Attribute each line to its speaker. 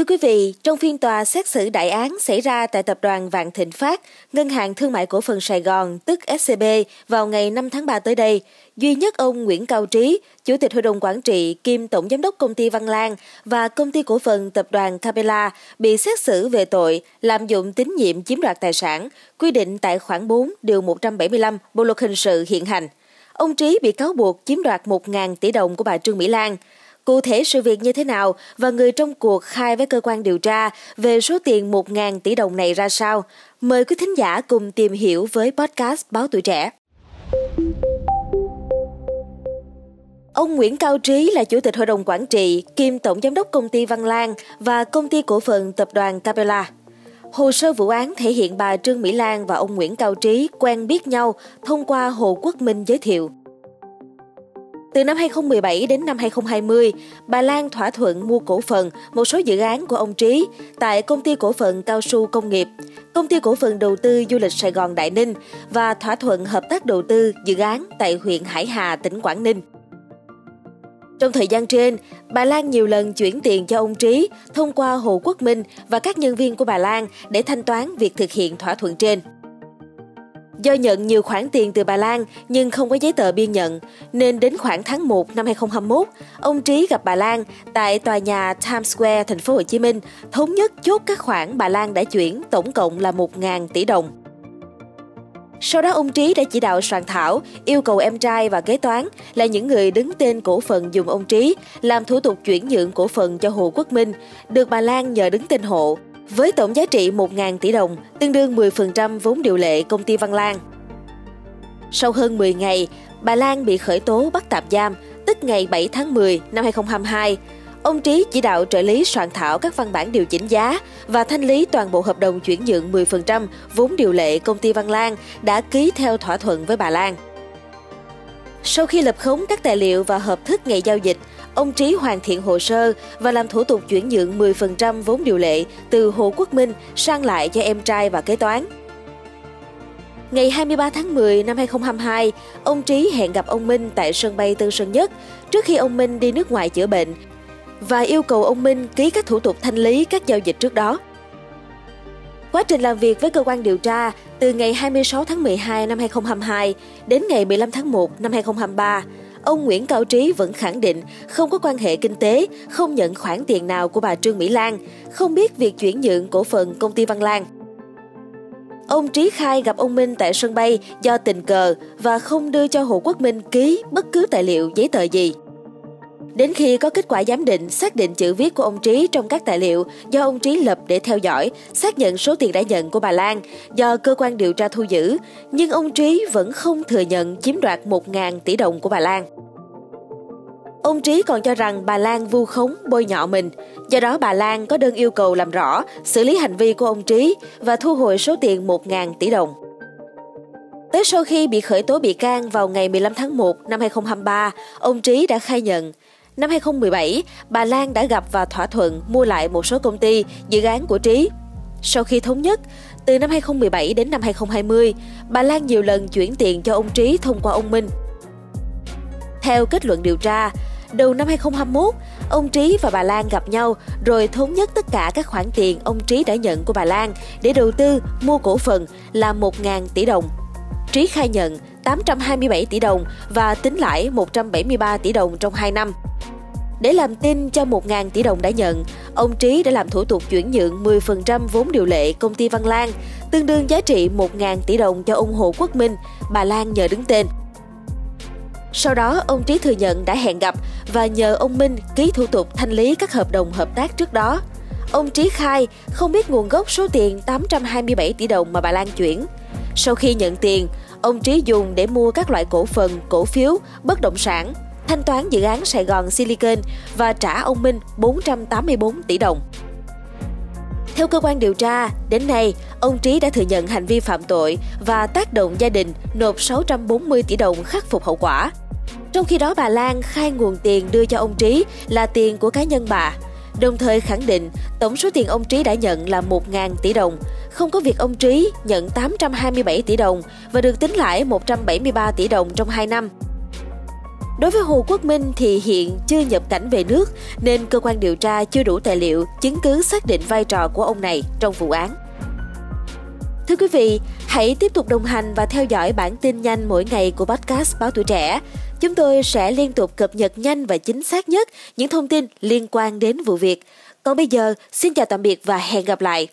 Speaker 1: Thưa quý vị, trong phiên tòa xét xử đại án xảy ra tại tập đoàn Vạn Thịnh Phát, Ngân hàng Thương mại Cổ phần Sài Gòn, tức SCB, vào ngày 5 tháng 3 tới đây, duy nhất ông Nguyễn Cao Trí, Chủ tịch Hội đồng Quản trị kiêm Tổng Giám đốc Công ty Văn Lang và Công ty Cổ phần Tập đoàn Capella bị xét xử về tội lạm dụng tín nhiệm chiếm đoạt tài sản, quy định tại khoản 4 điều 175 Bộ luật hình sự hiện hành. Ông Trí bị cáo buộc chiếm đoạt 1.000 tỷ đồng của bà Trương Mỹ Lan. Cụ thể sự việc như thế nào và người trong cuộc khai với cơ quan điều tra về số tiền 1.000 tỷ đồng này ra sao? Mời quý thính giả cùng tìm hiểu với podcast Báo Tuổi Trẻ. Ông Nguyễn Cao Trí là Chủ tịch Hội đồng Quản trị, kiêm Tổng Giám đốc Công ty Văn Lang và Công ty Cổ phần Tập đoàn Capella. Hồ sơ vụ án thể hiện bà Trương Mỹ Lan và ông Nguyễn Cao Trí quen biết nhau thông qua Hồ Quốc Minh giới thiệu. Từ năm 2017 đến năm 2020, bà Lan thỏa thuận mua cổ phần một số dự án của ông Trí tại công ty cổ phần cao su công nghiệp, công ty cổ phần đầu tư du lịch Sài Gòn Đại Ninh và thỏa thuận hợp tác đầu tư dự án tại huyện Hải Hà, tỉnh Quảng Ninh. Trong thời gian trên, bà Lan nhiều lần chuyển tiền cho ông Trí thông qua Hồ Quốc Minh và các nhân viên của bà Lan để thanh toán việc thực hiện thỏa thuận trên. Do nhận nhiều khoản tiền từ bà Lan nhưng không có giấy tờ biên nhận, nên đến khoảng tháng 1 năm 2021, ông Trí gặp bà Lan tại tòa nhà Times Square, thành phố Hồ Chí Minh, thống nhất chốt các khoản bà Lan đã chuyển tổng cộng là 1.000 tỷ đồng. Sau đó ông Trí đã chỉ đạo soạn thảo, yêu cầu em trai và kế toán là những người đứng tên cổ phần dùng ông Trí làm thủ tục chuyển nhượng cổ phần cho Hồ Quốc Minh, được bà Lan nhờ đứng tên hộ, với tổng giá trị 1.000 tỷ đồng, tương đương 10% vốn điều lệ công ty Văn Lang. Sau hơn 10 ngày, bà Lan bị khởi tố bắt tạm giam, tức ngày 7 tháng 10 năm 2022. Ông Trí chỉ đạo trợ lý soạn thảo các văn bản điều chỉnh giá và thanh lý toàn bộ hợp đồng chuyển nhượng 10% vốn điều lệ công ty Văn Lang đã ký theo thỏa thuận với bà Lan. Sau khi lập khống các tài liệu và hợp thức ngày giao dịch, ông Trí hoàn thiện hồ sơ và làm thủ tục chuyển nhượng 10% vốn điều lệ từ Hồ Quốc Minh sang lại cho em trai và kế toán. Ngày 23 tháng 10 năm 2022, ông Trí hẹn gặp ông Minh tại sân bay Tân Sơn Nhất trước khi ông Minh đi nước ngoài chữa bệnh và yêu cầu ông Minh ký các thủ tục thanh lý các giao dịch trước đó. Quá trình làm việc với cơ quan điều tra từ ngày 26 tháng 12 năm 2022 đến ngày 15 tháng 1 năm 2023, ông Nguyễn Cao Trí vẫn khẳng định không có quan hệ kinh tế, không nhận khoản tiền nào của bà Trương Mỹ Lan, không biết việc chuyển nhượng cổ phần công ty Văn Lan. Ông Trí khai gặp ông Minh tại sân bay do tình cờ và không đưa cho Hồ Quốc Minh ký bất cứ tài liệu giấy tờ gì. Đến khi có kết quả giám định xác định chữ viết của ông Trí trong các tài liệu do ông Trí lập để theo dõi, xác nhận số tiền đã nhận của bà Lan do cơ quan điều tra thu giữ, nhưng ông Trí vẫn không thừa nhận chiếm đoạt 1.000 tỷ đồng của bà Lan. Ông Trí còn cho rằng bà Lan vu khống bôi nhọ mình, do đó bà Lan có đơn yêu cầu làm rõ, xử lý hành vi của ông Trí và thu hồi số tiền 1.000 tỷ đồng. Tới sau khi bị khởi tố bị can vào ngày 15 tháng 1 năm 2023, ông Trí đã khai nhận Năm 2017, bà Lan đã gặp và thỏa thuận mua lại một số công ty, dự án của Trí. Sau khi thống nhất, từ năm 2017 đến năm 2020, bà Lan nhiều lần chuyển tiền cho ông Trí thông qua ông Minh. Theo kết luận điều tra, đầu năm 2021, ông Trí và bà Lan gặp nhau rồi thống nhất tất cả các khoản tiền ông Trí đã nhận của bà Lan để đầu tư mua cổ phần là 1.000 tỷ đồng. Trí khai nhận 827 tỷ đồng và tính lãi 173 tỷ đồng trong 2 năm. Để làm tin cho 1.000 tỷ đồng đã nhận, ông Trí đã làm thủ tục chuyển nhượng 10% vốn điều lệ công ty Văn lan tương đương giá trị 1.000 tỷ đồng cho ông Hồ Quốc Minh, bà Lan nhờ đứng tên. Sau đó, ông Trí thừa nhận đã hẹn gặp và nhờ ông Minh ký thủ tục thanh lý các hợp đồng hợp tác trước đó. Ông Trí khai không biết nguồn gốc số tiền 827 tỷ đồng mà bà Lan chuyển. Sau khi nhận tiền, ông Trí dùng để mua các loại cổ phần, cổ phiếu, bất động sản, thanh toán dự án Sài Gòn Silicon và trả ông Minh 484 tỷ đồng. Theo cơ quan điều tra, đến nay, ông Trí đã thừa nhận hành vi phạm tội và tác động gia đình nộp 640 tỷ đồng khắc phục hậu quả. Trong khi đó bà Lan khai nguồn tiền đưa cho ông Trí là tiền của cá nhân bà, đồng thời khẳng định tổng số tiền ông Trí đã nhận là 1.000 tỷ đồng, không có việc ông Trí nhận 827 tỷ đồng và được tính lãi 173 tỷ đồng trong 2 năm. Đối với Hồ Quốc Minh thì hiện chưa nhập cảnh về nước nên cơ quan điều tra chưa đủ tài liệu chứng cứ xác định vai trò của ông này trong vụ án. Thưa quý vị, hãy tiếp tục đồng hành và theo dõi bản tin nhanh mỗi ngày của podcast Báo Tuổi Trẻ. Chúng tôi sẽ liên tục cập nhật nhanh và chính xác nhất những thông tin liên quan đến vụ việc. Còn bây giờ, xin chào tạm biệt và hẹn gặp lại.